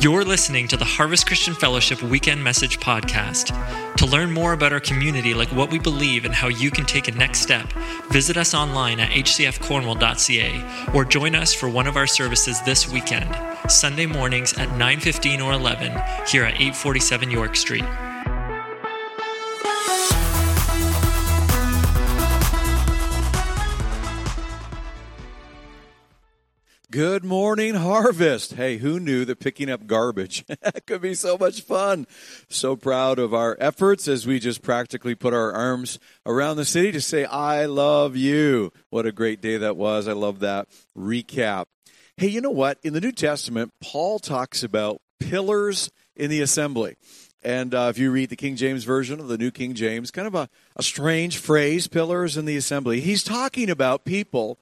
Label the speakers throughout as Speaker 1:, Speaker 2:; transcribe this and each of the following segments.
Speaker 1: You're listening to the Harvest Christian Fellowship Weekend Message Podcast. To learn more about our community, like what we believe and how you can take a next step, visit us online at hcfcornwall.ca or join us for one of our services this weekend, Sunday mornings at 9:15 or 11 here at 847 York Street.
Speaker 2: Good morning, Harvest. Hey, who knew that picking up garbage could be so much fun? So proud of our efforts as we just practically put our arms around the city to say, I love you. What a great day that was. I love that recap. Hey, you know what? In the New Testament, Paul talks about pillars in the assembly. And uh, if you read the King James Version of the New King James, kind of a, a strange phrase, pillars in the assembly. He's talking about people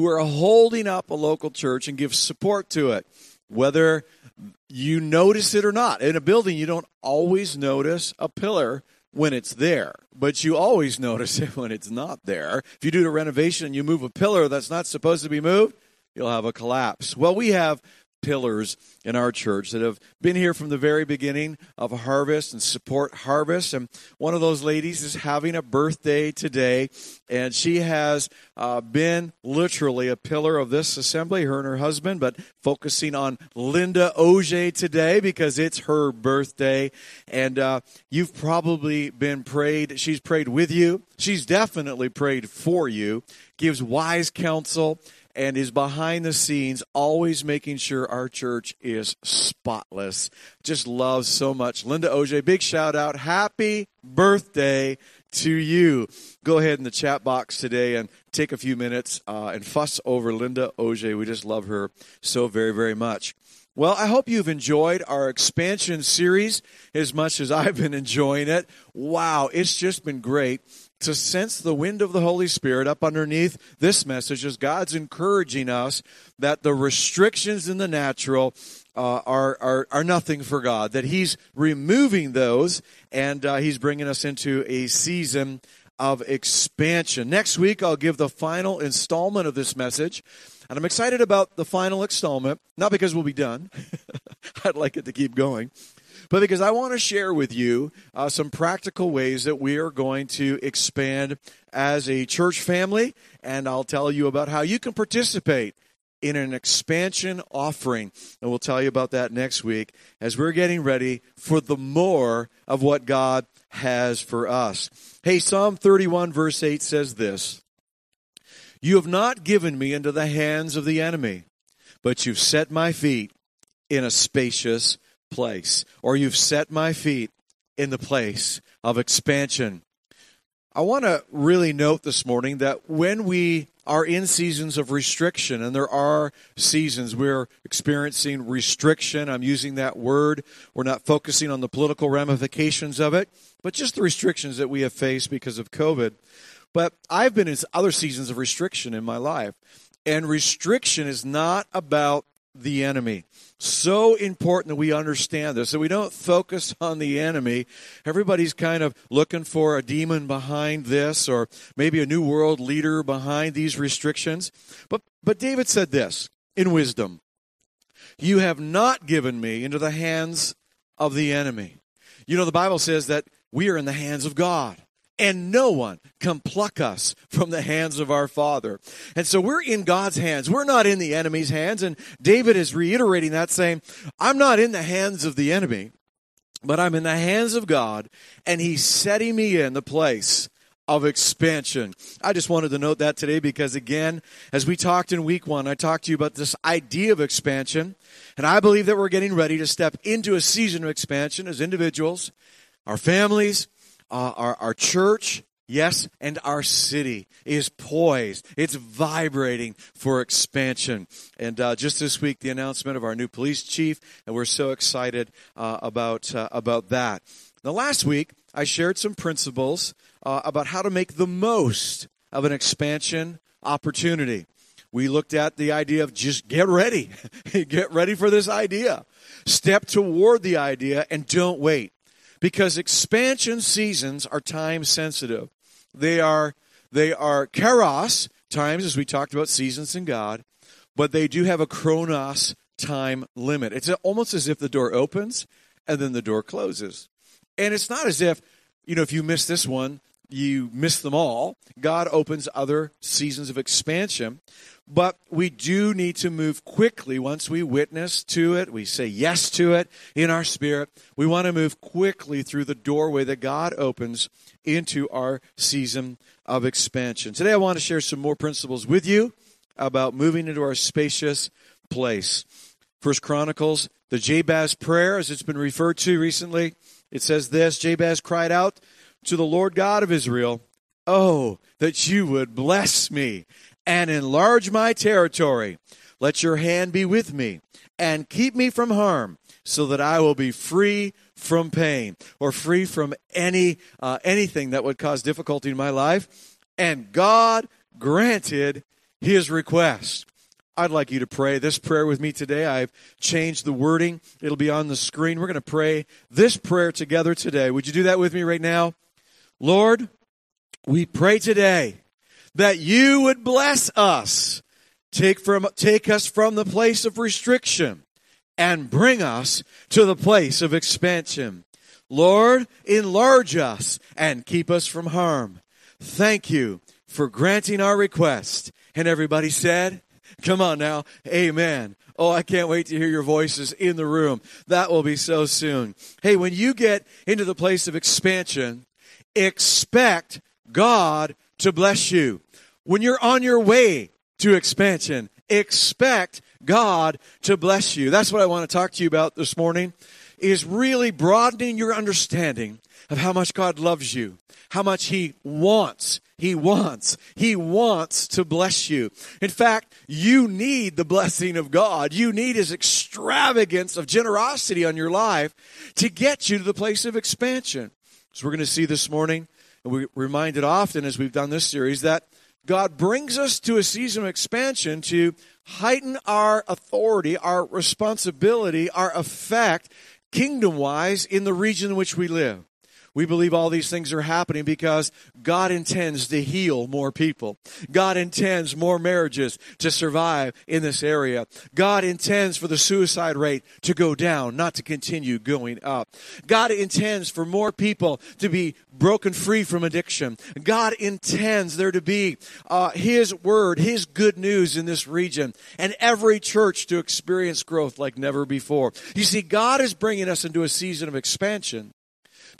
Speaker 2: who are holding up a local church and give support to it, whether you notice it or not. In a building, you don't always notice a pillar when it's there, but you always notice it when it's not there. If you do a renovation and you move a pillar that's not supposed to be moved, you'll have a collapse. Well, we have pillars in our church that have been here from the very beginning of Harvest and support Harvest. And one of those ladies is having a birthday today, and she has uh, been literally a pillar of this assembly, her and her husband, but focusing on Linda Auger today because it's her birthday. And uh, you've probably been prayed, she's prayed with you, she's definitely prayed for you, gives wise counsel and is behind the scenes, always making sure our church is spotless. Just loves so much. Linda Auger, big shout out. Happy birthday to you. Go ahead in the chat box today and take a few minutes uh, and fuss over Linda Auger. We just love her so very, very much. Well, I hope you've enjoyed our expansion series as much as I've been enjoying it. Wow, it's just been great to sense the wind of the Holy Spirit up underneath this message is God's encouraging us that the restrictions in the natural uh, are, are, are nothing for God, that He's removing those and uh, He's bringing us into a season of expansion. Next week, I'll give the final installment of this message. And I'm excited about the final installment, not because we'll be done. I'd like it to keep going but because I want to share with you uh, some practical ways that we are going to expand as a church family, and I'll tell you about how you can participate in an expansion offering. And we'll tell you about that next week as we're getting ready for the more of what God has for us. Hey, Psalm 31, verse 8 says this You have not given me into the hands of the enemy, but you've set my feet in a spacious place, or you've set my feet in the place of expansion. I want to really note this morning that when we are in seasons of restriction, and there are seasons we're experiencing restriction, I'm using that word. We're not focusing on the political ramifications of it, but just the restrictions that we have faced because of COVID. But I've been in other seasons of restriction in my life, and restriction is not about the enemy. So important that we understand this, that we don't focus on the enemy. Everybody's kind of looking for a demon behind this or maybe a new world leader behind these restrictions. But, but David said this in wisdom You have not given me into the hands of the enemy. You know, the Bible says that we are in the hands of God and no one can pluck us from the hands of our Father. And so we're in God's hands. We're not in the enemy's hands. And David is reiterating that, saying, I'm not in the hands of the enemy, but I'm in the hands of God, and He's setting me in the place of expansion. I just wanted to note that today because, again, as we talked in week one, I talked to you about this idea of expansion. And I believe that we're getting ready to step into a season of expansion as individuals, our families, uh, our, our church, yes, and our city is poised. It's vibrating for expansion. And uh, just this week, the announcement of our new police chief, and we're so excited uh, about, uh, about that. Now, last week, I shared some principles uh, about how to make the most of an expansion opportunity. We looked at the idea of just get ready. get ready for this idea. Step toward the idea and don't wait because expansion seasons are time sensitive. They are they are kairos times as we talked about seasons in God, but they do have a chronos time limit. It's almost as if the door opens and then the door closes. And it's not as if, you know, if you miss this one, you miss them all. God opens other seasons of expansion. But we do need to move quickly once we witness to it, we say yes to it in our spirit. We want to move quickly through the doorway that God opens into our season of expansion. Today I want to share some more principles with you about moving into our spacious place. First Chronicles, the Jabez prayer, as it's been referred to recently, it says this Jabez cried out to the Lord God of Israel, Oh, that you would bless me and enlarge my territory. Let your hand be with me and keep me from harm so that I will be free from pain or free from any uh, anything that would cause difficulty in my life. And God granted his request. I'd like you to pray this prayer with me today. I've changed the wording. It'll be on the screen. We're going to pray this prayer together today. Would you do that with me right now? Lord, we pray today that you would bless us, take from take us from the place of restriction and bring us to the place of expansion. Lord, enlarge us and keep us from harm. Thank you for granting our request. And everybody said, Come on now. Amen. Oh, I can't wait to hear your voices in the room. That will be so soon. Hey, when you get into the place of expansion, expect God to bless you. When you're on your way to expansion, expect God to bless you. That's what I want to talk to you about this morning is really broadening your understanding of how much God loves you, how much he wants he wants. He wants to bless you. In fact, you need the blessing of God. You need His extravagance of generosity on your life to get you to the place of expansion. So we're going to see this morning, and we reminded often as we've done this series, that God brings us to a season of expansion to heighten our authority, our responsibility, our effect, kingdom wise, in the region in which we live. We believe all these things are happening because God intends to heal more people. God intends more marriages to survive in this area. God intends for the suicide rate to go down, not to continue going up. God intends for more people to be broken free from addiction. God intends there to be uh, His word, His good news in this region, and every church to experience growth like never before. You see, God is bringing us into a season of expansion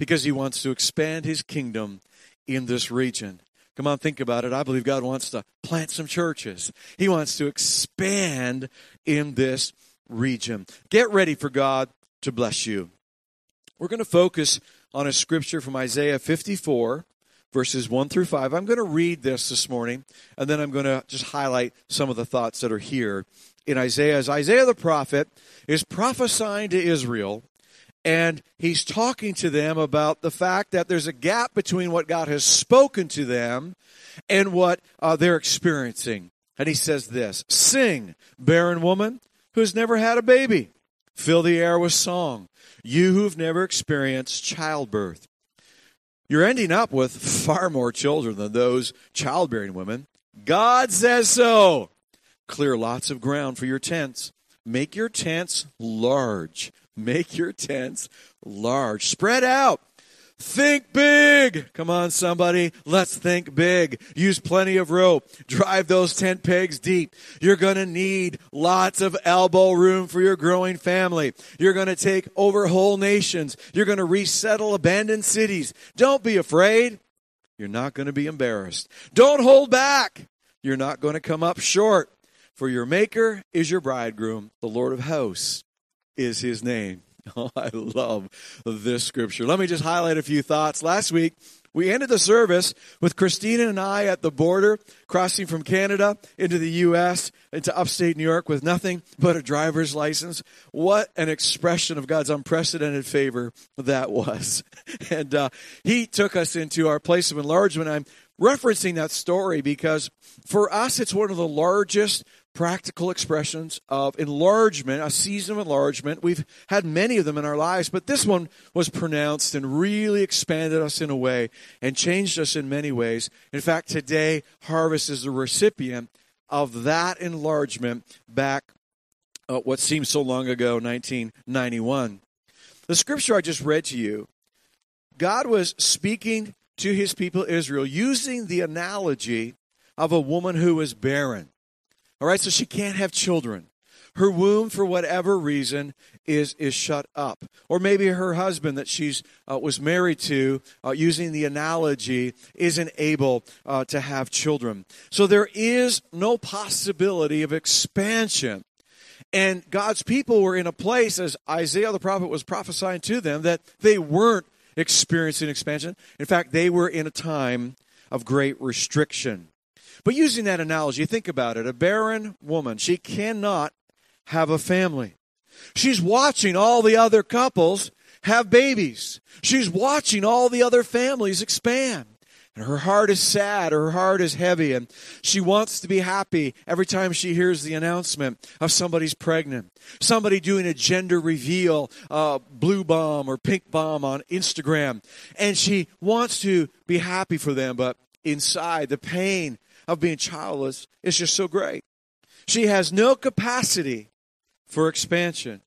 Speaker 2: because he wants to expand his kingdom in this region. Come on, think about it. I believe God wants to plant some churches. He wants to expand in this region. Get ready for God to bless you. We're going to focus on a scripture from Isaiah 54, verses 1 through 5. I'm going to read this this morning, and then I'm going to just highlight some of the thoughts that are here in Isaiah. As Isaiah the prophet is prophesying to Israel and he's talking to them about the fact that there's a gap between what God has spoken to them and what uh, they're experiencing. And he says this Sing, barren woman who's never had a baby. Fill the air with song, you who've never experienced childbirth. You're ending up with far more children than those childbearing women. God says so. Clear lots of ground for your tents. Make your tents large Make your tents large. Spread out. Think big. Come on, somebody. Let's think big. Use plenty of rope. Drive those tent pegs deep. You're going to need lots of elbow room for your growing family. You're going to take over whole nations. You're going to resettle abandoned cities. Don't be afraid. You're not going to be embarrassed. Don't hold back. You're not going to come up short. For your maker is your bridegroom, the Lord of hosts is his name. Oh, I love this scripture. Let me just highlight a few thoughts. Last week, we ended the service with Christina and I at the border, crossing from Canada into the U.S., into upstate New York with nothing but a driver's license. What an expression of God's unprecedented favor that was. And uh, He took us into our place of enlargement. I'm referencing that story because for us, it's one of the largest practical expressions of enlargement, a season of enlargement. We've had many of them in our lives, but this one was pronounced and really expanded us in a way and changed us in many ways. In fact, today, Harvest is the recipient of that enlargement back uh, what seems so long ago, 1991. The scripture I just read to you, God was speaking to his people Israel using the analogy of a woman who was barren. All right, so she can't have children. Her womb, for whatever reason, is is shut up, or maybe her husband that she's uh, was married to, uh, using the analogy, isn't able uh, to have children. So there is no possibility of expansion. And God's people were in a place, as Isaiah the prophet was prophesying to them, that they weren't experiencing expansion. In fact, they were in a time of great restriction. But using that analogy, think about it. A barren woman, she cannot have a family. She's watching all the other couples have babies. She's watching all the other families expand. And her heart is sad, her heart is heavy, and she wants to be happy every time she hears the announcement of somebody's pregnant. Somebody doing a gender reveal, uh, blue bomb or pink bomb on Instagram. And she wants to be happy for them, but inside, the pain of being childless is just so great. She has no capacity for expansion.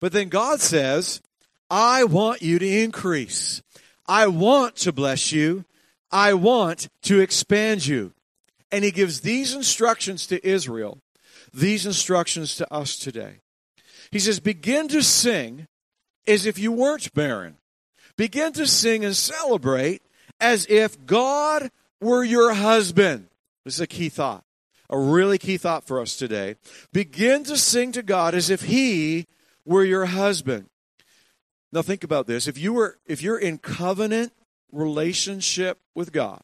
Speaker 2: But then God says, I want you to increase. I want to bless you. I want to expand you. And he gives these instructions to Israel, these instructions to us today. He says, Begin to sing as if you weren't barren. Begin to sing and celebrate as if God were your husband. This is a key thought, a really key thought for us today. Begin to sing to God as if He were your husband. Now think about this. If you were if you're in covenant relationship with God.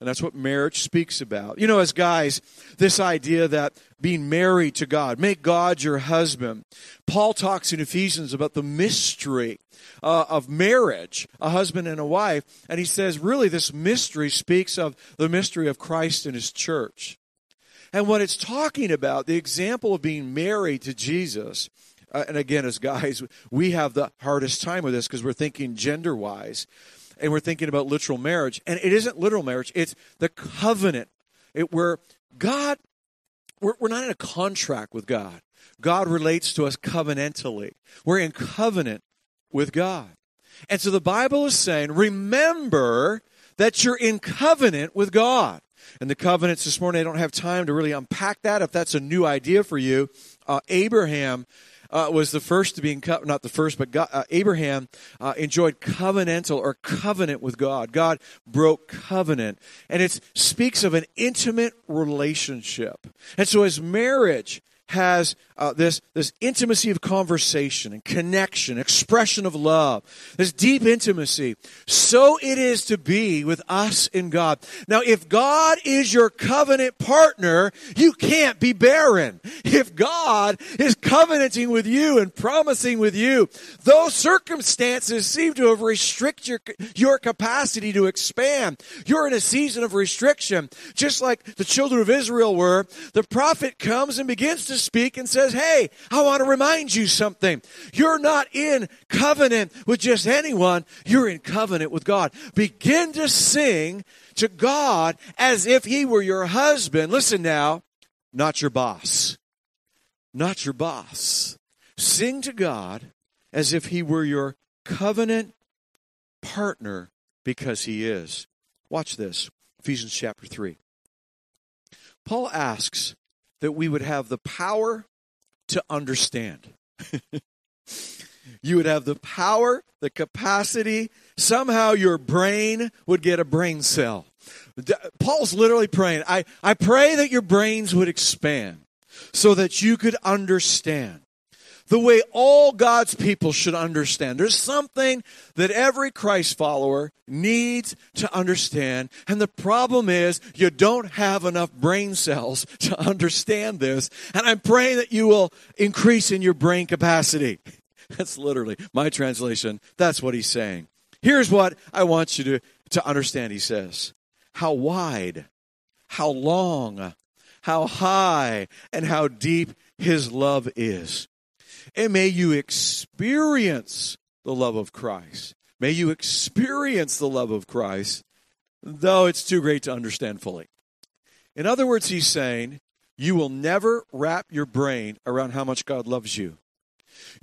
Speaker 2: And that's what marriage speaks about. You know, as guys, this idea that being married to God, make God your husband. Paul talks in Ephesians about the mystery uh, of marriage, a husband and a wife. And he says, really, this mystery speaks of the mystery of Christ and his church. And what it's talking about, the example of being married to Jesus, uh, and again, as guys, we have the hardest time with this because we're thinking gender wise and we're thinking about literal marriage. And it isn't literal marriage, it's the covenant. It, where God, we're, we're not in a contract with God. God relates to us covenantally. We're in covenant with God. And so the Bible is saying, remember that you're in covenant with God. And the covenants this morning, I don't have time to really unpack that. If that's a new idea for you, uh, Abraham uh, was the first to be in co- not the first, but God, uh, Abraham uh, enjoyed covenantal or covenant with God. God broke covenant, and it speaks of an intimate relationship. And so, as marriage has uh, this, this intimacy of conversation and connection, expression of love, this deep intimacy. So it is to be with us in God. Now, if God is your covenant partner, you can't be barren. If God is covenanting with you and promising with you, those circumstances seem to have restricted your, your capacity to expand. You're in a season of restriction, just like the children of Israel were. The prophet comes and begins to speak and says, Hey, I want to remind you something. You're not in covenant with just anyone, you're in covenant with God. Begin to sing to God as if He were your husband. Listen now, not your boss. Not your boss. Sing to God as if He were your covenant partner because He is. Watch this Ephesians chapter 3. Paul asks, that we would have the power to understand. you would have the power, the capacity. Somehow your brain would get a brain cell. Paul's literally praying, I, I pray that your brains would expand so that you could understand the way all God's people should understand. There's something that every Christ follower needs to understand. And the problem is you don't have enough brain cells to understand this. And I'm praying that you will increase in your brain capacity. That's literally my translation. That's what he's saying. Here's what I want you to, to understand, he says. How wide, how long, how high, and how deep his love is. And may you experience the love of Christ. May you experience the love of Christ, though it's too great to understand fully. In other words, he's saying, you will never wrap your brain around how much God loves you.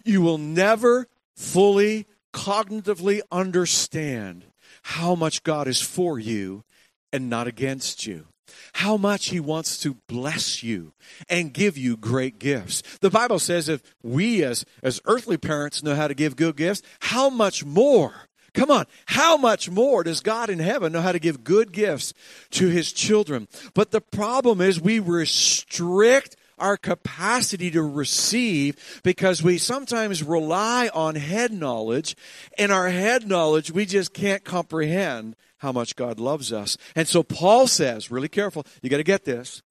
Speaker 2: You will never fully cognitively understand how much God is for you and not against you. How much he wants to bless you and give you great gifts. The Bible says if we as, as earthly parents know how to give good gifts, how much more Come on, how much more does God in heaven know how to give good gifts to his children? But the problem is we restrict our capacity to receive because we sometimes rely on head knowledge. and our head knowledge, we just can't comprehend how much God loves us. And so Paul says, really careful, you got to get this.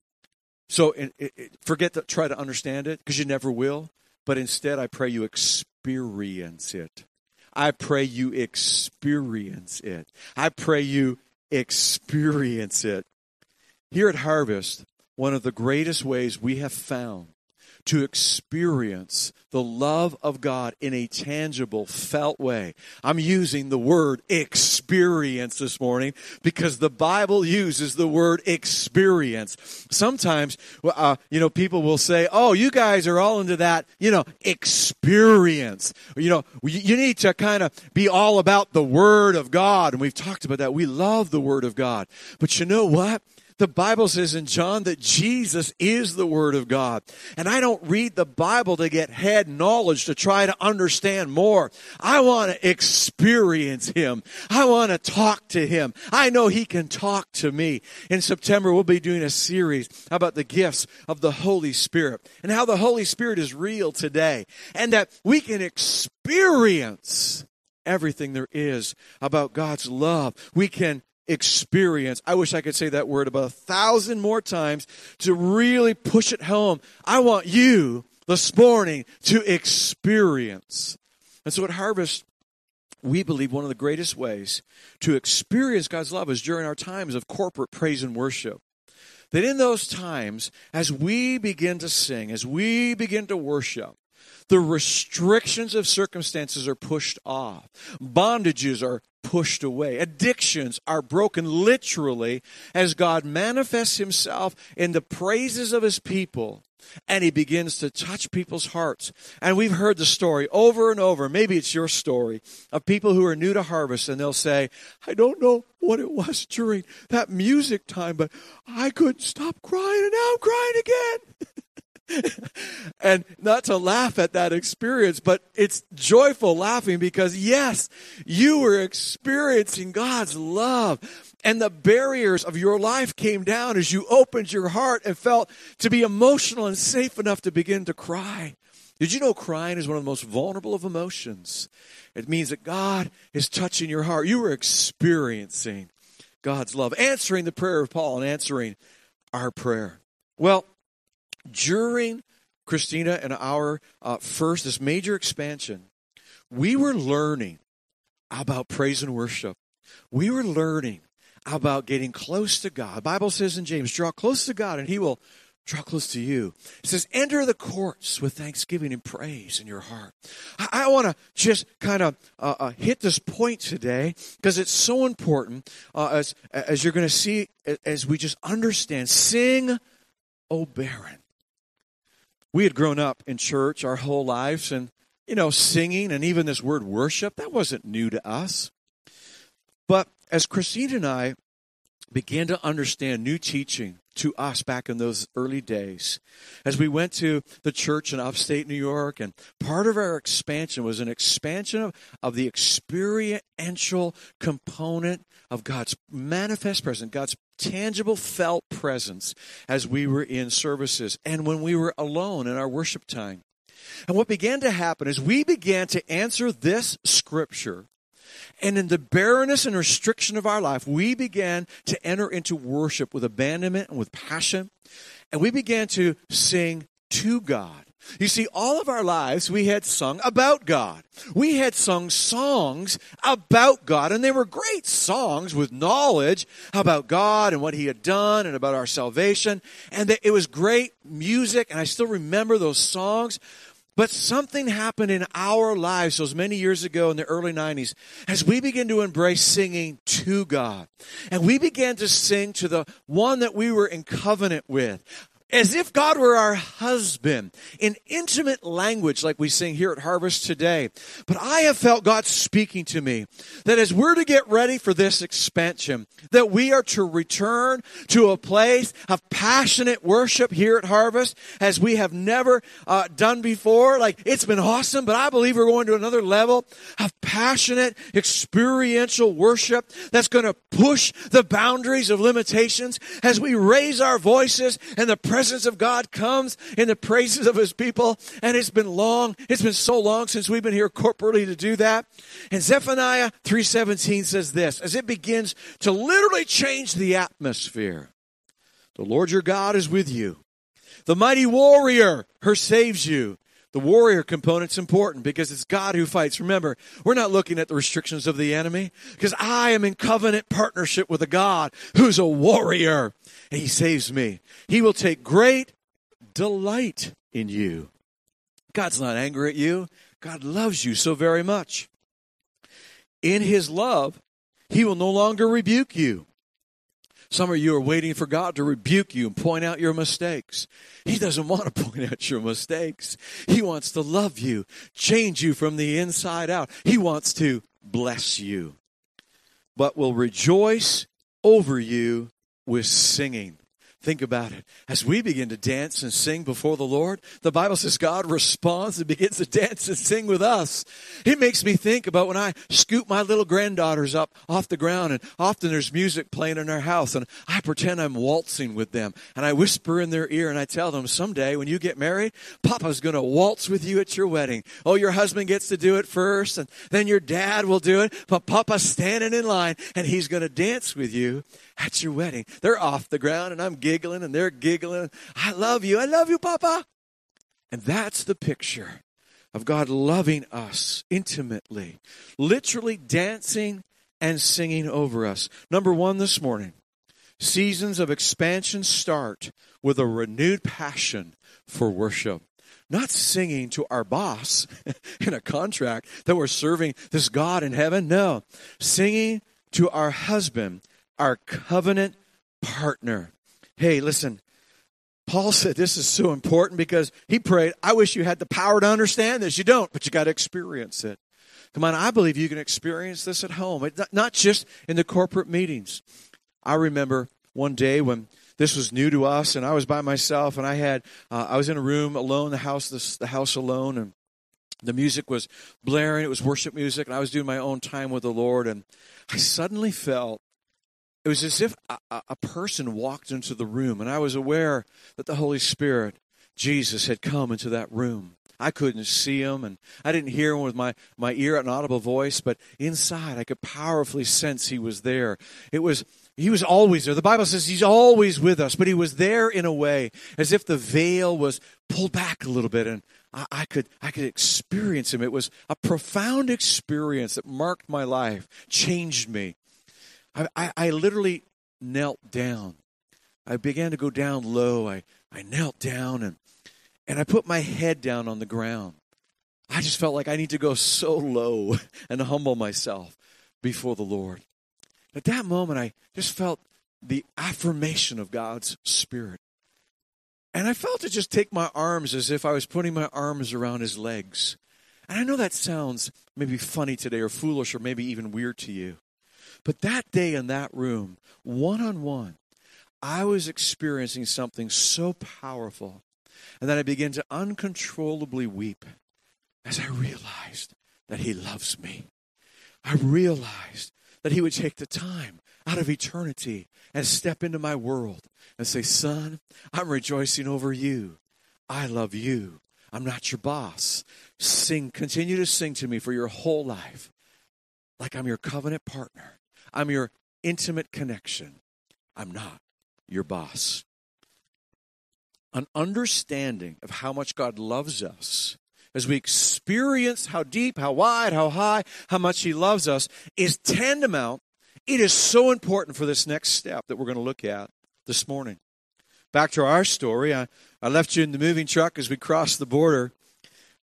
Speaker 2: So it, it, forget to try to understand it because you never will. But instead, I pray you experience it. I pray you experience it. I pray you experience it. Here at Harvest, one of the greatest ways we have found to experience the love of God in a tangible, felt way. I'm using the word experience this morning because the Bible uses the word experience. Sometimes, uh, you know, people will say, oh, you guys are all into that, you know, experience. You know, you need to kind of be all about the Word of God. And we've talked about that. We love the Word of God. But you know what? The Bible says in John that Jesus is the Word of God. And I don't read the Bible to get head knowledge to try to understand more. I want to experience Him. I want to talk to Him. I know He can talk to me. In September, we'll be doing a series about the gifts of the Holy Spirit and how the Holy Spirit is real today and that we can experience everything there is about God's love. We can experience. I wish I could say that word about a thousand more times to really push it home. I want you this morning to experience. And so at Harvest, we believe one of the greatest ways to experience God's love is during our times of corporate praise and worship. That in those times, as we begin to sing, as we begin to worship, the restrictions of circumstances are pushed off. Bondages are pushed away. Addictions are broken literally as God manifests himself in the praises of his people and he begins to touch people's hearts. And we've heard the story over and over. Maybe it's your story of people who are new to harvest and they'll say, I don't know what it was during that music time, but I couldn't stop crying and now I'm crying again. and not to laugh at that experience, but it's joyful laughing because yes, you were experiencing God's love and the barriers of your life came down as you opened your heart and felt to be emotional and safe enough to begin to cry. Did you know crying is one of the most vulnerable of emotions? It means that God is touching your heart. You were experiencing God's love, answering the prayer of Paul and answering our prayer. Well, during Christina and our uh, first, this major expansion, we were learning about praise and worship. We were learning about getting close to God. The Bible says in James, draw close to God and he will draw close to you. It says, enter the courts with thanksgiving and praise in your heart. I, I want to just kind of uh, uh, hit this point today because it's so important uh, as, as you're going to see as we just understand. Sing, O barren we had grown up in church our whole lives and, you know, singing and even this word worship, that wasn't new to us. But as Christine and I began to understand new teaching to us back in those early days, as we went to the church in upstate New York, and part of our expansion was an expansion of, of the experiential component of God's manifest presence, God's tangible, felt presence as we were in services and when we were alone in our worship time. And what began to happen is we began to answer this scripture. And in the barrenness and restriction of our life, we began to enter into worship with abandonment and with passion. And we began to sing to God. You see, all of our lives we had sung about God. We had sung songs about God, and they were great songs with knowledge about God and what He had done and about our salvation. And it was great music, and I still remember those songs. But something happened in our lives those many years ago in the early 90s as we began to embrace singing to God. And we began to sing to the one that we were in covenant with as if God were our husband in intimate language like we sing here at Harvest today. But I have felt God speaking to me that as we're to get ready for this expansion, that we are to return to a place of passionate worship here at Harvest as we have never uh, done before. Like it's been awesome, but I believe we're going to another level of passionate, experiential worship that's going to push the boundaries of limitations as we raise our voices and the presence of God comes in the praises of his people. And it's been long. It's been so long since we've been here corporately to do that. And Zephaniah 3:17 says this as it begins to literally change the atmosphere. The Lord your God is with you. The mighty warrior, her saves you. The warrior component's important because it's God who fights. Remember, we're not looking at the restrictions of the enemy because I am in covenant partnership with a God who's a warrior and he saves me. He will take great delight in you. God's not angry at you. God loves you so very much. In his love, he will no longer rebuke you. Some of you are waiting for God to rebuke you and point out your mistakes. He doesn't want to point out your mistakes. He wants to love you, change you from the inside out. He wants to bless you, but will rejoice over you with singing. Think about it. As we begin to dance and sing before the Lord, the Bible says God responds and begins to dance and sing with us. It makes me think about when I scoop my little granddaughters up off the ground, and often there's music playing in our house, and I pretend I'm waltzing with them, and I whisper in their ear, and I tell them, someday when you get married, Papa's going to waltz with you at your wedding. Oh, your husband gets to do it first, and then your dad will do it, but Papa's standing in line, and he's going to dance with you at your wedding. They're off the ground and I'm giggling and they're giggling. I love you. I love you, Papa. And that's the picture of God loving us intimately, literally dancing and singing over us. Number one this morning seasons of expansion start with a renewed passion for worship. Not singing to our boss in a contract that we're serving this God in heaven. No, singing to our husband our covenant partner. Hey, listen, Paul said this is so important because he prayed, I wish you had the power to understand this. You don't, but you got to experience it. Come on, I believe you can experience this at home, not just in the corporate meetings. I remember one day when this was new to us, and I was by myself, and I had uh, I was in a room alone, the house this, the house alone, and the music was blaring. It was worship music, and I was doing my own time with the Lord, and I suddenly felt it was as if a, a, person walked into the room, and I was aware that the Holy Spirit, Jesus, had come into that room. I couldn't see him, and I didn't hear him with my, my ear, an audible voice, but inside I could powerfully sense he was there. It was he was always there. The Bible says he's always with us, but he was there in a way as if the veil was pulled back a little bit, and I, I could I could experience him. It was a profound experience that marked my life, changed me. I, I, I literally knelt down. I began to go down low. I, I knelt down and, and I put my head down on the ground. I just felt like I need to go so low and humble myself before the Lord. At that moment, I just felt the affirmation of God's Spirit. And I felt to just take my arms as if I was putting my arms around his legs. And I know that sounds maybe funny today or foolish or maybe even weird to you. But that day in that room, one on one, I was experiencing something so powerful. And then I began to uncontrollably weep as I realized that He loves me. I realized that He would take the time out of eternity and step into my world and say, Son, I'm rejoicing over you. I love you. I'm not your boss. Sing, continue to sing to me for your whole life like I'm your covenant partner. I'm your intimate connection. I'm not your boss. An understanding of how much God loves us as we experience how deep, how wide, how high, how much He loves us is tantamount. It is so important for this next step that we're going to look at this morning. Back to our story. I, I left you in the moving truck as we crossed the border.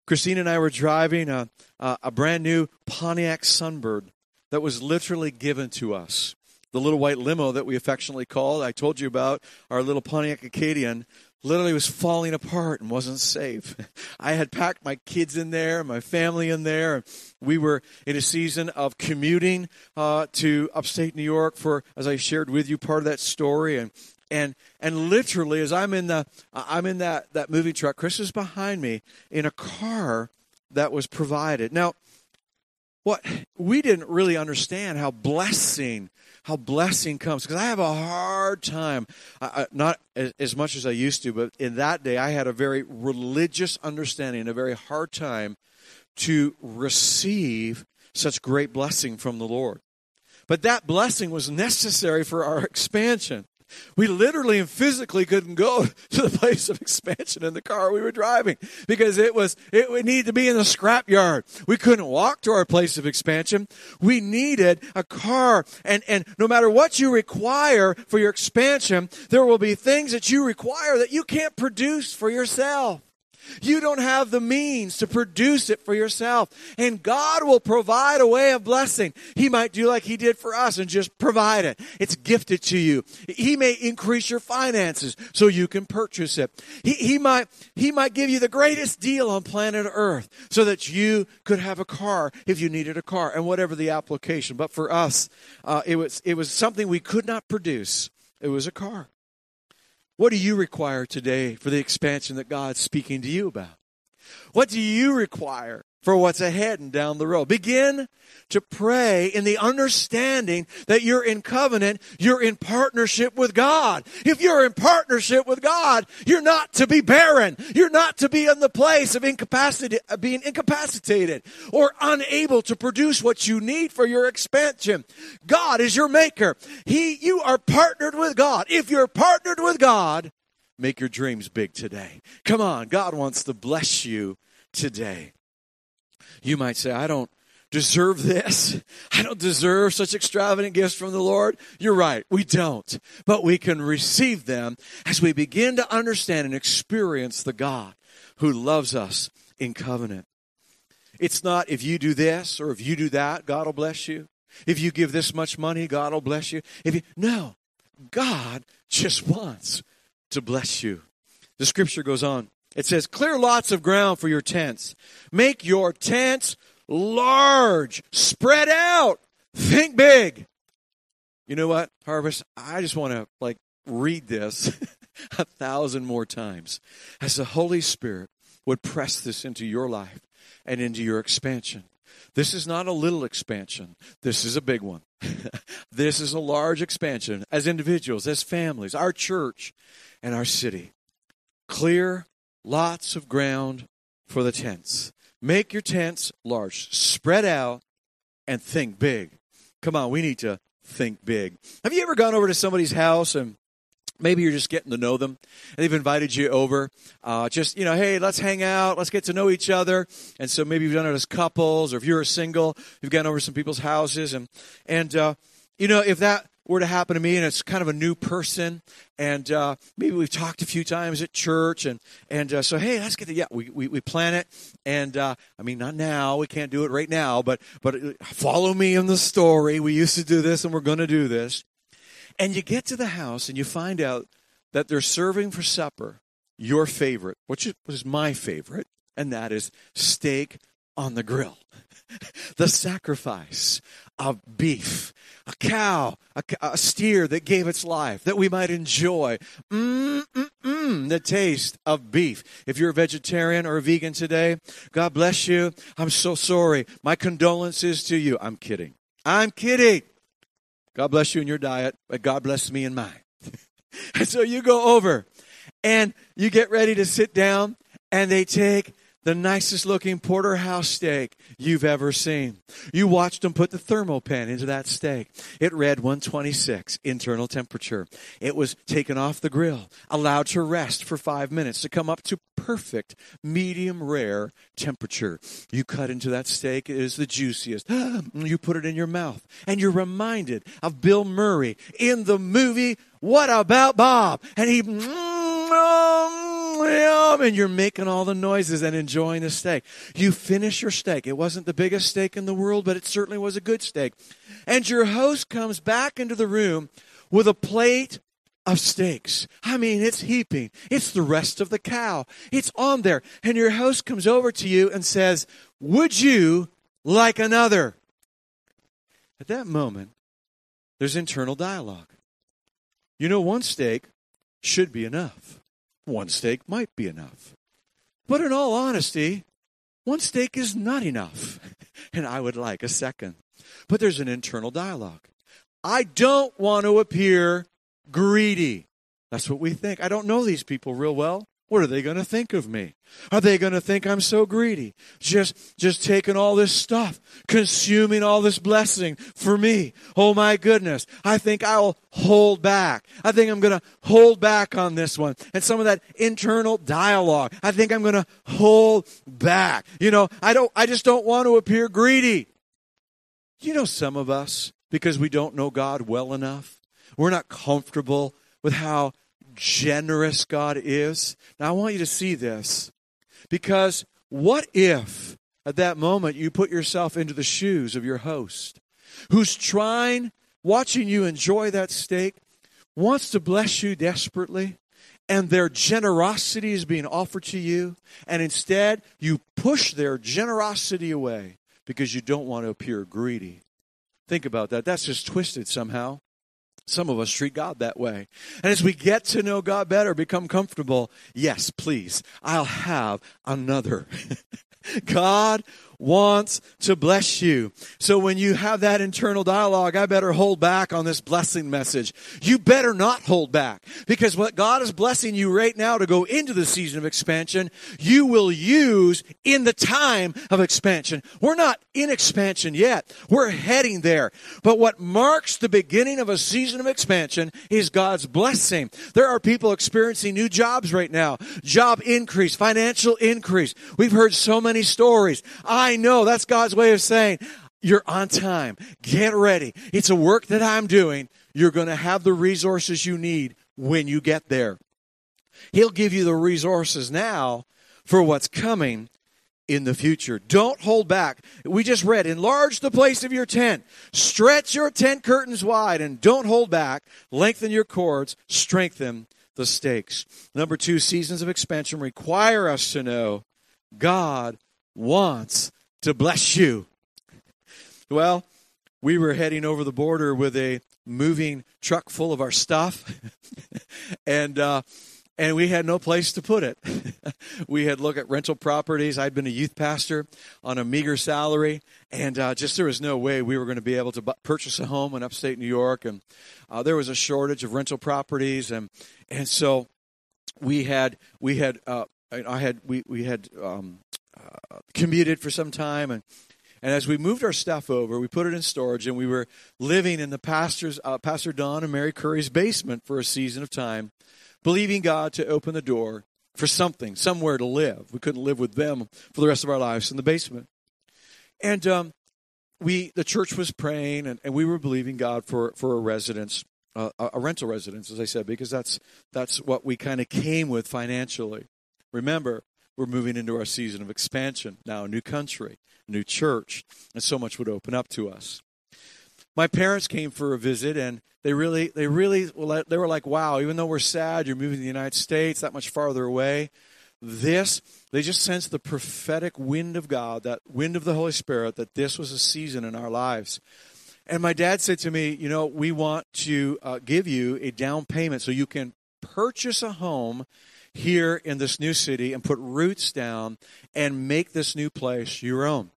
Speaker 2: Christine and I were driving a, a, a brand new Pontiac Sunbird that was literally given to us. The little white limo that we affectionately called, I told you about, our little Pontiac Acadian, literally was falling apart and wasn't safe. I had packed my kids in there, my family in there. We were in a season of commuting uh, to upstate New York for, as I shared with you, part of that story. And and and literally, as I'm in the I'm in that that moving truck, Chris is behind me in a car that was provided. Now, what we didn't really understand how blessing how blessing comes because I have a hard time, uh, not as, as much as I used to, but in that day I had a very religious understanding, a very hard time to receive such great blessing from the Lord. But that blessing was necessary for our expansion. We literally and physically couldn't go to the place of expansion in the car we were driving because it was it would need to be in the scrapyard. We couldn't walk to our place of expansion. We needed a car. And and no matter what you require for your expansion, there will be things that you require that you can't produce for yourself. You don't have the means to produce it for yourself. And God will provide a way of blessing. He might do like He did for us and just provide it. It's gifted to you. He may increase your finances so you can purchase it. He, he might, He might give you the greatest deal on planet Earth so that you could have a car if you needed a car and whatever the application. But for us, uh, it was, it was something we could not produce. It was a car. What do you require today for the expansion that God's speaking to you about? What do you require for what's ahead and down the road. Begin to pray in the understanding that you're in covenant, you're in partnership with God. If you're in partnership with God, you're not to be barren. You're not to be in the place of incapacity, being incapacitated or unable to produce what you need for your expansion. God is your maker. He, you are partnered with God. If you're partnered with God, make your dreams big today. Come on. God wants to bless you today. You might say, I don't deserve this. I don't deserve such extravagant gifts from the Lord. You're right, we don't. But we can receive them as we begin to understand and experience the God who loves us in covenant. It's not if you do this or if you do that, God will bless you. If you give this much money, God will bless you. If you no, God just wants to bless you. The scripture goes on. It says, clear lots of ground for your tents. Make your tents large. Spread out. Think big. You know what, Harvest? I just want to like read this a thousand more times as the Holy Spirit would press this into your life and into your expansion. This is not a little expansion. This is a big one. this is a large expansion as individuals, as families, our church, and our city. Clear lots of ground for the tents. Make your tents large, spread out, and think big. Come on, we need to think big. Have you ever gone over to somebody's house and maybe you're just getting to know them and they've invited you over uh, just you know hey let's hang out let's get to know each other and so maybe you've done it as couples or if you're a single you've gone over some people's houses and and uh, you know if that were to happen to me and it's kind of a new person and uh, maybe we've talked a few times at church and and uh, so hey let's get the yeah we, we, we plan it and uh, i mean not now we can't do it right now but but uh, follow me in the story we used to do this and we're going to do this. And you get to the house and you find out that they're serving for supper your favorite which is my favorite and that is steak on the grill the sacrifice of beef, a cow, a, a, steer that gave its life, that we might enjoy. Mm, the taste of beef. If you're a vegetarian or a vegan today, God bless you. I'm so sorry. My condolences to you. I'm kidding. I'm kidding. God bless you in your diet, but God bless me in mine. and so you go over and you get ready to sit down, and they take the nicest looking porterhouse steak you've ever seen. You watched them put the Thermapen into that steak. It read 126 internal temperature. It was taken off the grill, allowed to rest for five minutes to come up to perfect medium rare temperature. You cut into that steak, it is the juiciest. You put it in your mouth, and you're reminded of Bill Murray in the movie What About Bob? And he. Mm, oh. And you're making all the noises and enjoying the steak. You finish your steak. It wasn't the biggest steak in the world, but it certainly was a good steak. And your host comes back into the room with a plate of steaks. I mean, it's heaping. It's the rest of the cow. It's on there. And your host comes over to you and says, Would you like another? At that moment, there's internal dialogue. You know, one steak should be enough, one steak might be enough. But in all honesty, one steak is not enough, and I would like a second. But there's an internal dialogue. I don't want to appear greedy. That's what we think. I don't know these people real well. What are they going to think of me? Are they going to think I'm so greedy? Just, just taking all this stuff, consuming all this blessing for me. Oh my goodness. I think I'll hold back. I think I'm going to hold back on this one. And some of that internal dialogue. I think I'm going to hold back. You know, I don't, I just don't want to appear greedy. You know, some of us, because we don't know God well enough, we're not comfortable with how generous God is. Now, I want you to see this because what if at that moment you put yourself into the shoes of your host who's trying, watching you enjoy that steak, wants to bless you desperately, and their generosity is being offered to you, and instead you push their generosity away because you don't want to appear greedy. Think about that. That's just twisted somehow. Some of us treat God that way. And as we get to know God better, become comfortable, yes, please, I'll have another. God wants to bless you. So when you have that internal dialogue, I better hold back on this blessing message. You better not hold back because what God is blessing you right now to go into the season of expansion, you will use in the time of expansion. We're not in expansion yet. We're heading there. But what marks the beginning of a season of expansion is God's blessing. There are people experiencing new jobs right now, job increase, financial increase. We've heard so many stories. I I know that's God's way of saying, you're on time. Get ready. It's a work that I'm doing. You're going to have the resources you need when you get there. He'll give you the resources now for what's coming in the future. Don't hold back. We just read, enlarge the place of your tent, stretch your tent curtains wide, and don't hold back. Lengthen your cords, strengthen the stakes. Number two, seasons of expansion require us to know God wants to bless you. Well, we were heading over the border with a moving truck full of our stuff, and uh, and we had no place to put it. we had looked at rental properties. I'd been a youth pastor on a meager salary, and uh, just there was no way we were going to be able to purchase a home in upstate New York, and uh, there was a shortage of rental properties, and and so we had we had uh, I had we we had um, commuted for some time and and as we moved our stuff over, we put it in storage, and we were living in the pastor's, uh, Pastor Don and Mary Curry's basement for a season of time, believing God to open the door for something, somewhere to live. We couldn't live with them for the rest of our lives in the basement. And um, we, the church was praying, and, and we were believing God for, for a residence, uh, a rental residence, as I said, because that's, that's what we kind of came with financially. Remember, we're moving into our season of expansion now, a new country, a new church, and so much would open up to us. My parents came for a visit, and they really, they really, they were like, "Wow! Even though we're sad, you're moving to the United States, that much farther away." This, they just sensed the prophetic wind of God, that wind of the Holy Spirit, that this was a season in our lives. And my dad said to me, "You know, we want to uh, give you a down payment so you can purchase a home here in this new city and put roots down and make this new place your own.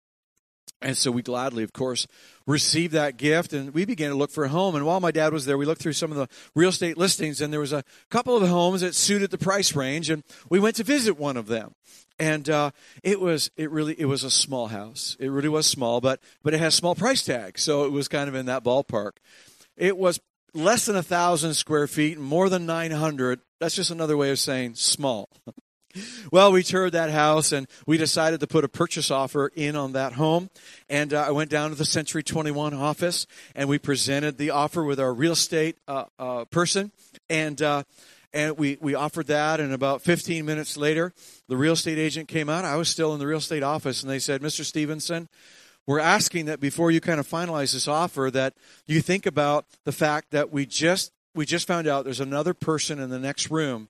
Speaker 2: And so we gladly, of course, received that gift and we began to look for a home. And while my dad was there, we looked through some of the real estate listings and there was a couple of homes that suited the price range. And we went to visit one of them. And uh, it was it really it was a small house. It really was small, but but it has small price tag, so it was kind of in that ballpark. It was less than a thousand square feet, more than nine hundred that's just another way of saying small. Well, we toured that house and we decided to put a purchase offer in on that home. And uh, I went down to the Century 21 office and we presented the offer with our real estate uh, uh, person. And, uh, and we, we offered that. And about 15 minutes later, the real estate agent came out. I was still in the real estate office and they said, Mr. Stevenson, we're asking that before you kind of finalize this offer that you think about the fact that we just we just found out there's another person in the next room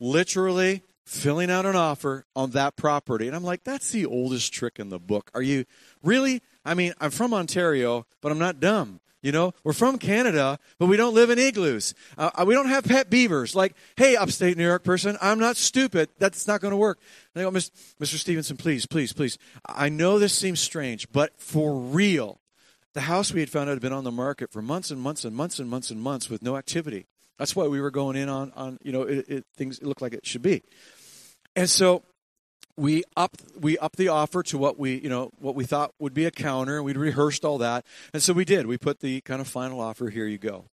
Speaker 2: literally filling out an offer on that property. And I'm like, that's the oldest trick in the book. Are you really? I mean, I'm from Ontario, but I'm not dumb. You know, we're from Canada, but we don't live in igloos. Uh, uh we don't have pet beavers. Like, hey, upstate New York person, I'm not stupid. That's not going to work. And I go, Mr. Stevenson, please, please, please. I know this seems strange, but for real, the house we had found out had been on the market for months and months and months and months and months with no activity. That's why we were going in on, on you know, it, it, things looked like it should be. And so we up we upped the offer to what we you know what we thought would be a counter and we rehearsed all that. And so we did. We put the kind of final offer here you go.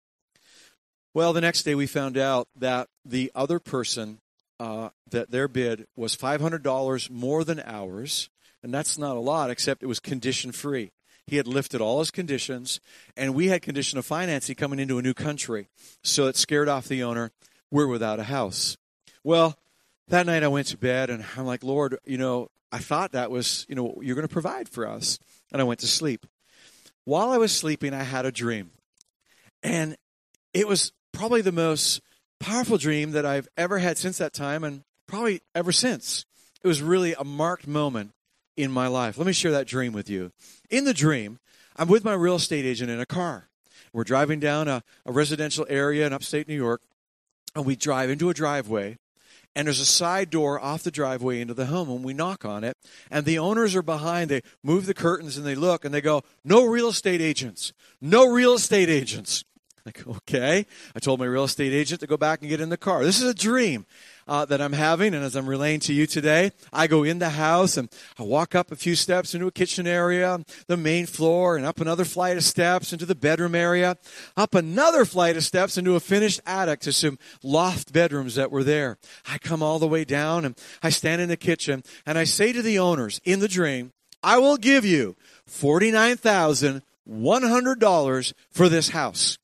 Speaker 2: Well the next day we found out that the other person uh, that their bid was $500 more than ours and that's not a lot except it was condition free he had lifted all his conditions and we had condition of financing coming into a new country. So it scared off the owner. We're without a house. Well that night I went to bed and I'm like, Lord, you know, I thought that was, you know, you're going to provide for us. And I went to sleep. While I was sleeping, I had a dream. And it was probably the most powerful dream that I've ever had since that time and probably ever since. It was really a marked moment in my life. Let me share that dream with you. In the dream, I'm with my real estate agent in a car. We're driving down a, a residential area in upstate New York, and we drive into a driveway and there's a side door off the driveway into the home and we knock on it and the owners are behind they move the curtains and they look and they go no real estate agents. No real estate agents. Like okay. I told my real estate agent to go back and get in the car. This is a dream uh, that I'm having. And as I'm relaying to you today, I go in the house and I walk up a few steps into a kitchen area, the main floor, and up another flight of steps into the bedroom area, up another flight of steps into a finished attic to some loft bedrooms that were there. I come all the way down and I stand in the kitchen and I say to the owners in the dream, I will give you $49,100 for this house.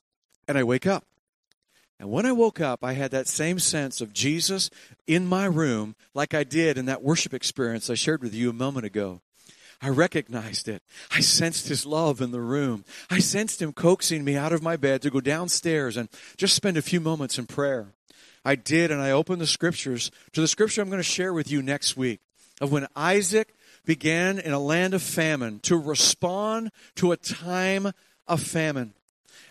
Speaker 2: And I wake up. And when I woke up, I had that same sense of Jesus in my room, like I did in that worship experience I shared with you a moment ago. I recognized it. I sensed his love in the room. I sensed him coaxing me out of my bed to go downstairs and just spend a few moments in prayer. I did, and I opened the scriptures to the scripture I'm going to share with you next week of when Isaac began in a land of famine to respond to a time of famine.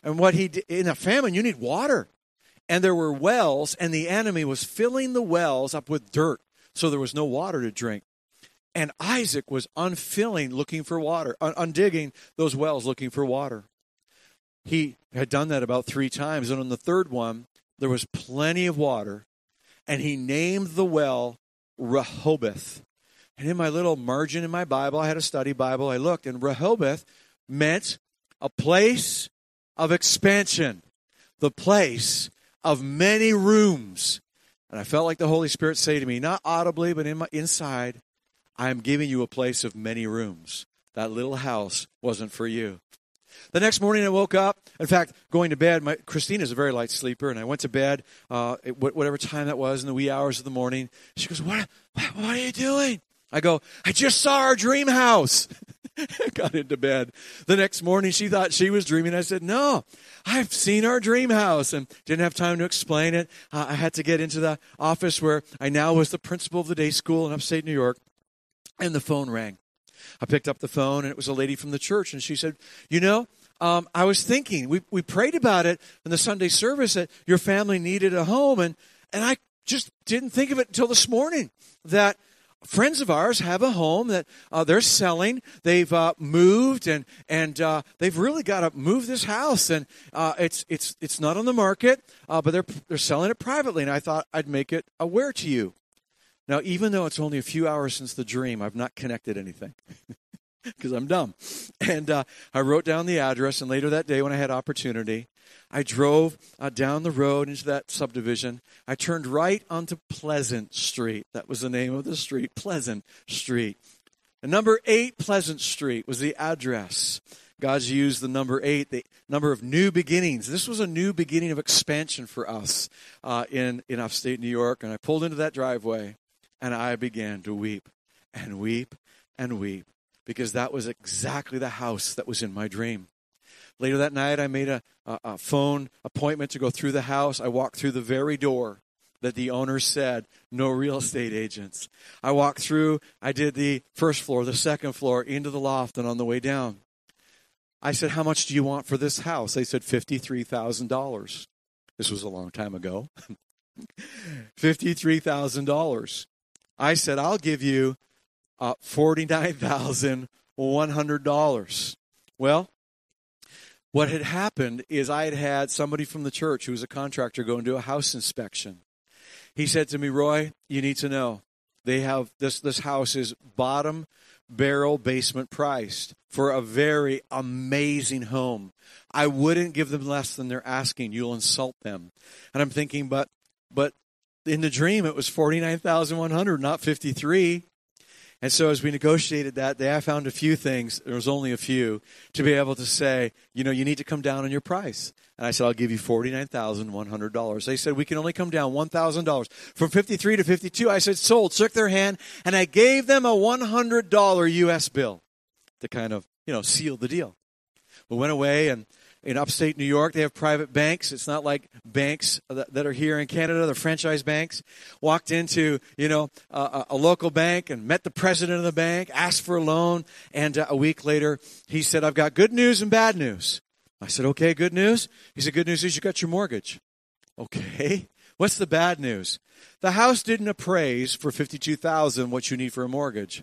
Speaker 2: And what he did, in a famine, you need water and there were wells, and the enemy was filling the wells up with dirt, so there was no water to drink. And Isaac was unfilling, looking for water, un- undigging those wells, looking for water. He had done that about three times, and on the third one, there was plenty of water, and he named the well Rehoboth. And in my little margin in my Bible, I had a study Bible, I looked, and Rehoboth meant a place of expansion, the place of many rooms. And I felt like the Holy Spirit say to me, not audibly, but in my inside, I am giving you a place of many rooms. That little house wasn't for you. The next morning, I woke up. In fact, going to bed, my, is a very light sleeper, and I went to bed, uh, whatever time that was, in the wee hours of the morning. She goes, "What? What, what are you doing?" I go, "I just saw our dream house." got into bed. The next morning, she thought she was dreaming. I said, No, I've seen our dream house and didn't have time to explain it. Uh, I had to get into the office where I now was the principal of the day school in upstate New York, and the phone rang. I picked up the phone, and it was a lady from the church, and she said, You know, um, I was thinking, we, we prayed about it in the Sunday service that your family needed a home, and, and I just didn't think of it until this morning that friends of ours have a home that uh, they're selling. They've uh, moved and and uh, they've really got to move this house, and uh, it's it's it's not on the market, uh, but they're they're selling it privately. And I thought I'd make it aware to you. Now, even though it's only a few hours since the dream, I've not connected anything. because I'm dumb. And uh, I wrote down the address, and later that day, when I had opportunity, I drove uh, down the road into that subdivision. I turned right onto Pleasant Street. That was the name of the street, Pleasant Street. And number eight Pleasant Street was the address. God's used the number eight, the number of new beginnings. This was a new beginning of expansion for us uh, in, in upstate New York. And I pulled into that driveway and I began to weep and weep and weep because that was exactly the house that was in my dream. Later that night, I made a, a, a phone appointment to go through the house. I walked through the very door that the owner said no real estate agents. I walked through, I did the first floor, the second floor, into the loft, and on the way down, I said, How much do you want for this house? They said $53,000. This was a long time ago. $53,000. I said, I'll give you uh, $49,100. Well, what had happened is I had had somebody from the church who was a contractor go and do a house inspection. He said to me, Roy, you need to know they have this this house is bottom barrel basement priced for a very amazing home. I wouldn't give them less than they're asking. You'll insult them. And I'm thinking, but but in the dream it was 49,100, not 53. And so as we negotiated that day, I found a few things, there was only a few, to be able to say, you know, you need to come down on your price. And I said, I'll give you $49,100. They said, we can only come down $1,000. From 53 to 52, I said, sold, shook their hand, and I gave them a $100 U.S. bill to kind of, you know, seal the deal. We went away and in upstate New York, they have private banks. It's not like banks that are here in Canada, the franchise banks. Walked into, you know, a, a, local bank and met the president of the bank, asked for a loan, and uh, a week later he said, I've got good news and bad news. I said, okay, good news. He said, good news is you got your mortgage. Okay. What's the bad news? The house didn't appraise for 52000 what you need for a mortgage.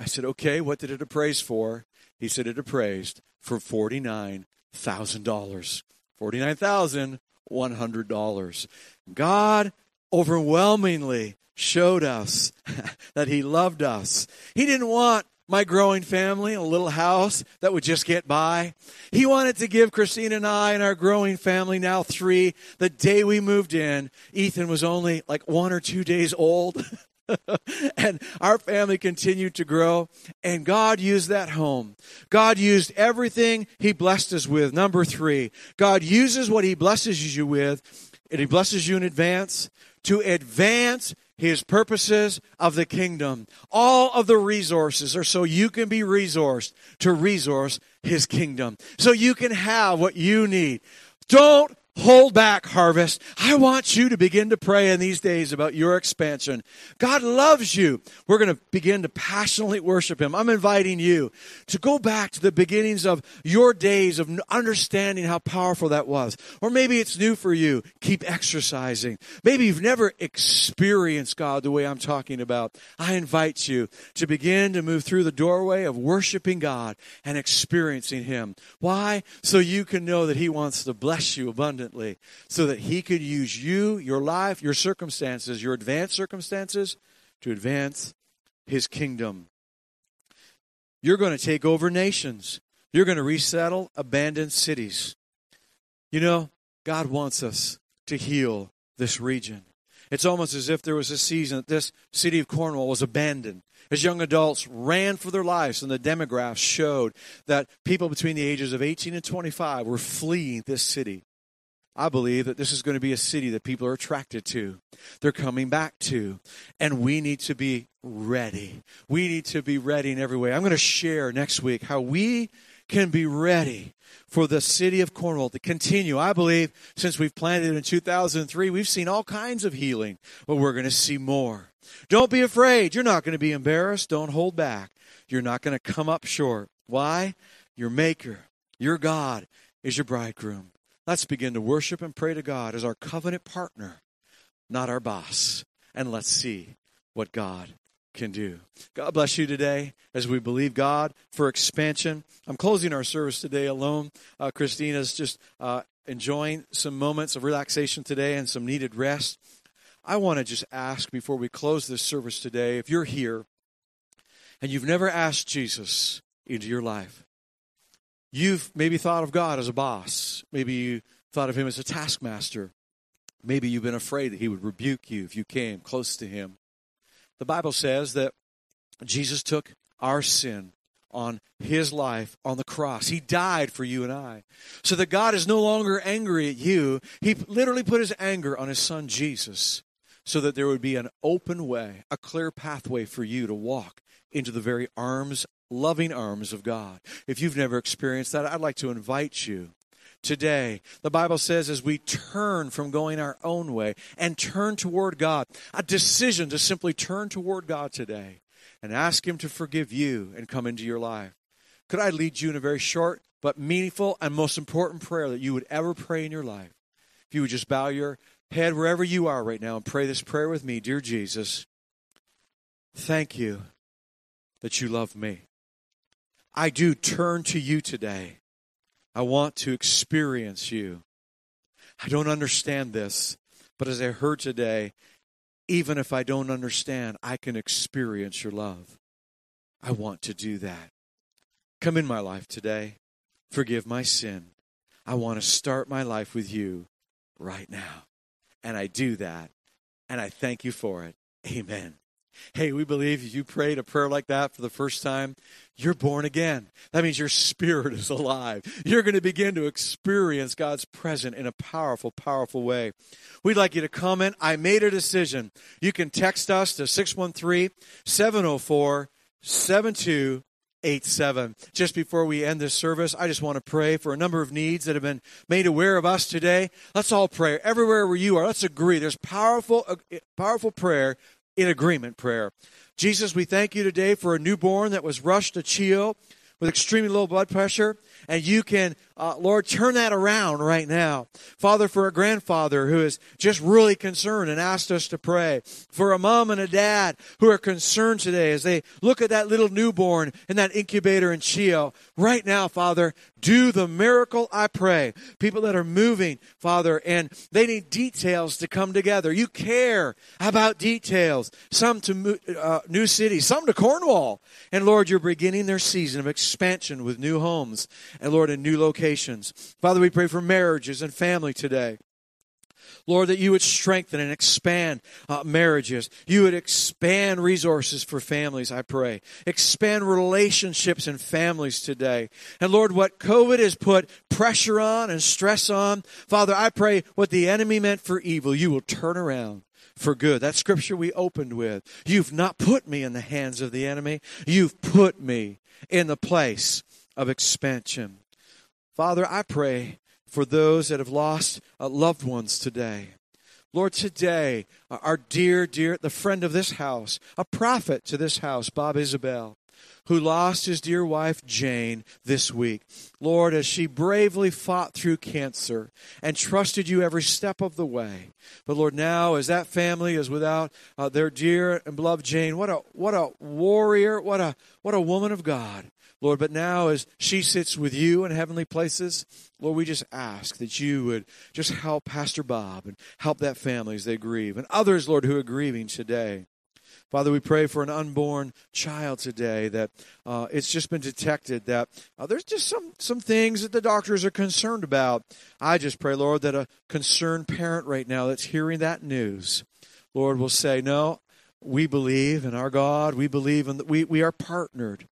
Speaker 2: I said, okay, what did it appraise for? He said it appraised for forty nine Thousand dollars, $49,100. God overwhelmingly showed us that He loved us. He didn't want my growing family a little house that would just get by. He wanted to give Christine and I and our growing family, now three, the day we moved in. Ethan was only like one or two days old. and our family continued to grow. And God used that home. God used everything He blessed us with. Number three, God uses what He blesses you with, and He blesses you in advance to advance his purposes of the kingdom. All of the resources are so you can be resourced to resource his kingdom. So you can have what you need. Don't hold back harvest. I want you to begin to pray in these days about your expansion. God loves you. We're going to begin to passionately worship Him. I'm inviting you to go back to the beginnings of your days of understanding how powerful that was. Or maybe it's new for you. Keep exercising. Maybe you've never experienced God the way I'm talking about. I invite you to begin to move through the doorway of worshiping God and experiencing Him. Why? So you can know that He wants to bless you abundantly abundantly so that He could use you, your life, your circumstances, your advanced circumstances to advance His kingdom. You're going to take over nations, you're going to resettle abandoned cities. You know, God wants us to heal this region. It's almost as if there was a season that this city of Cornwall was abandoned. As young adults ran for their lives, and the demographs showed that people between the ages of 18 and 25 were fleeing this city. I believe that this is going to be a city that people are attracted to. They're coming back to. And we need to be ready. We need to be ready in every way. I'm going to share next week how we can be ready for the city of Cornwall to continue. I believe since we've planted in 2003, we've seen all kinds of healing, but we're going to see more. Don't be afraid. You're not going to be embarrassed. Don't hold back. You're not going to come up short. Why? Your Maker, your God, is your bridegroom. Let's begin to worship and pray to God as our covenant partner, not our boss. And let's see what God can do. God bless you today as we believe God for expansion. I'm closing our service today alone. Uh, Christina's just uh, enjoying some moments of relaxation today and some needed rest. I want to just ask before we close this service today if you're here and you've never asked Jesus into your life, You've maybe thought of God as a boss. Maybe you thought of him as a taskmaster. Maybe you've been afraid that he would rebuke you if you came close to him. The Bible says that Jesus took our sin on his life on the cross. He died for you and I. So that God is no longer angry at you. He literally put his anger on his son Jesus so that there would be an open way, a clear pathway for you to walk into the very arms loving arms of God. If you've never experienced that, I'd like to invite you today. The Bible says as we turn from going our own way and turn toward God, a decision to simply turn toward God today and ask Him to forgive you and come into your life. Could I lead you in a very short but meaningful and most important prayer that you would ever pray in your life? If you would just bow your head wherever you are right now and pray this prayer with me Dear Jesus, thank you that you love me. I do turn to you today. I want to experience you. I don't understand this, but as I heard today, even if I don't understand, I can experience your love. I want to do that. Come in my life today. Forgive my sin. I want to start my life with you right now. And I do that. And I thank you for it. Amen. Hey, we believe if you prayed a prayer like that for the first time, you're born again. That means your spirit is alive. You're going to begin to experience God's presence in a powerful, powerful way. We'd like you to comment. I made a decision. You can text us to 613 704 7287. Just before we end this service, I just want to pray for a number of needs that have been made aware of us today. Let's all pray. Everywhere where you are, let's agree. There's powerful, uh, powerful prayer in agreement prayer. Jesus, we thank you today for a newborn that was rushed to CHEO with extremely low blood pressure and you can, uh, Lord, turn that around right now. Father, for a grandfather who is just really concerned and asked us to pray. For a mom and a dad who are concerned today as they look at that little newborn in that incubator in CHEO. Right now, Father, do the miracle, I pray. People that are moving, Father, and they need details to come together. You care about details. Some to uh, New City, some to Cornwall. And Lord, you're beginning their season of expansion with new homes and Lord, in new locations. Father, we pray for marriages and family today. Lord, that you would strengthen and expand uh, marriages. You would expand resources for families, I pray. Expand relationships and families today. And Lord, what COVID has put pressure on and stress on, Father, I pray what the enemy meant for evil, you will turn around for good. That scripture we opened with. You've not put me in the hands of the enemy. You've put me in the place of expansion. Father, I pray for those that have lost uh, loved ones today. Lord, today, uh, our dear, dear, the friend of this house, a prophet to this house, Bob Isabel, who lost his dear wife, Jane, this week. Lord, as she bravely fought through cancer and trusted you every step of the way. But Lord, now as that family is without uh, their dear and beloved Jane, what a, what a warrior, what a, what a woman of God. Lord, but now as she sits with you in heavenly places, Lord, we just ask that you would just help Pastor Bob and help that family as they grieve and others, Lord, who are grieving today. Father, we pray for an unborn child today that uh, it's just been detected that uh, there's just some, some things that the doctors are concerned about. I just pray, Lord, that a concerned parent right now that's hearing that news, Lord, will say, No, we believe in our God. We believe in that we, we are partnered.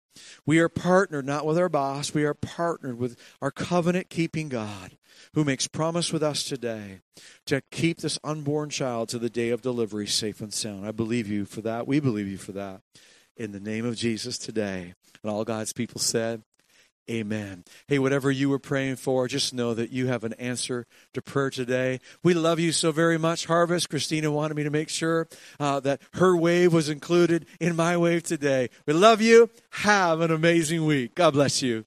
Speaker 2: We are partnered not with our boss, we are partnered with our covenant keeping God who makes promise with us today to keep this unborn child to the day of delivery safe and sound. I believe you for that. We believe you for that. In the name of Jesus today. And all God's people said, Amen. Hey, whatever you were praying for, just know that you have an answer to prayer today. We love you so very much, Harvest. Christina wanted me to make sure uh, that her wave was included in my wave today. We love you. Have an amazing week. God bless you.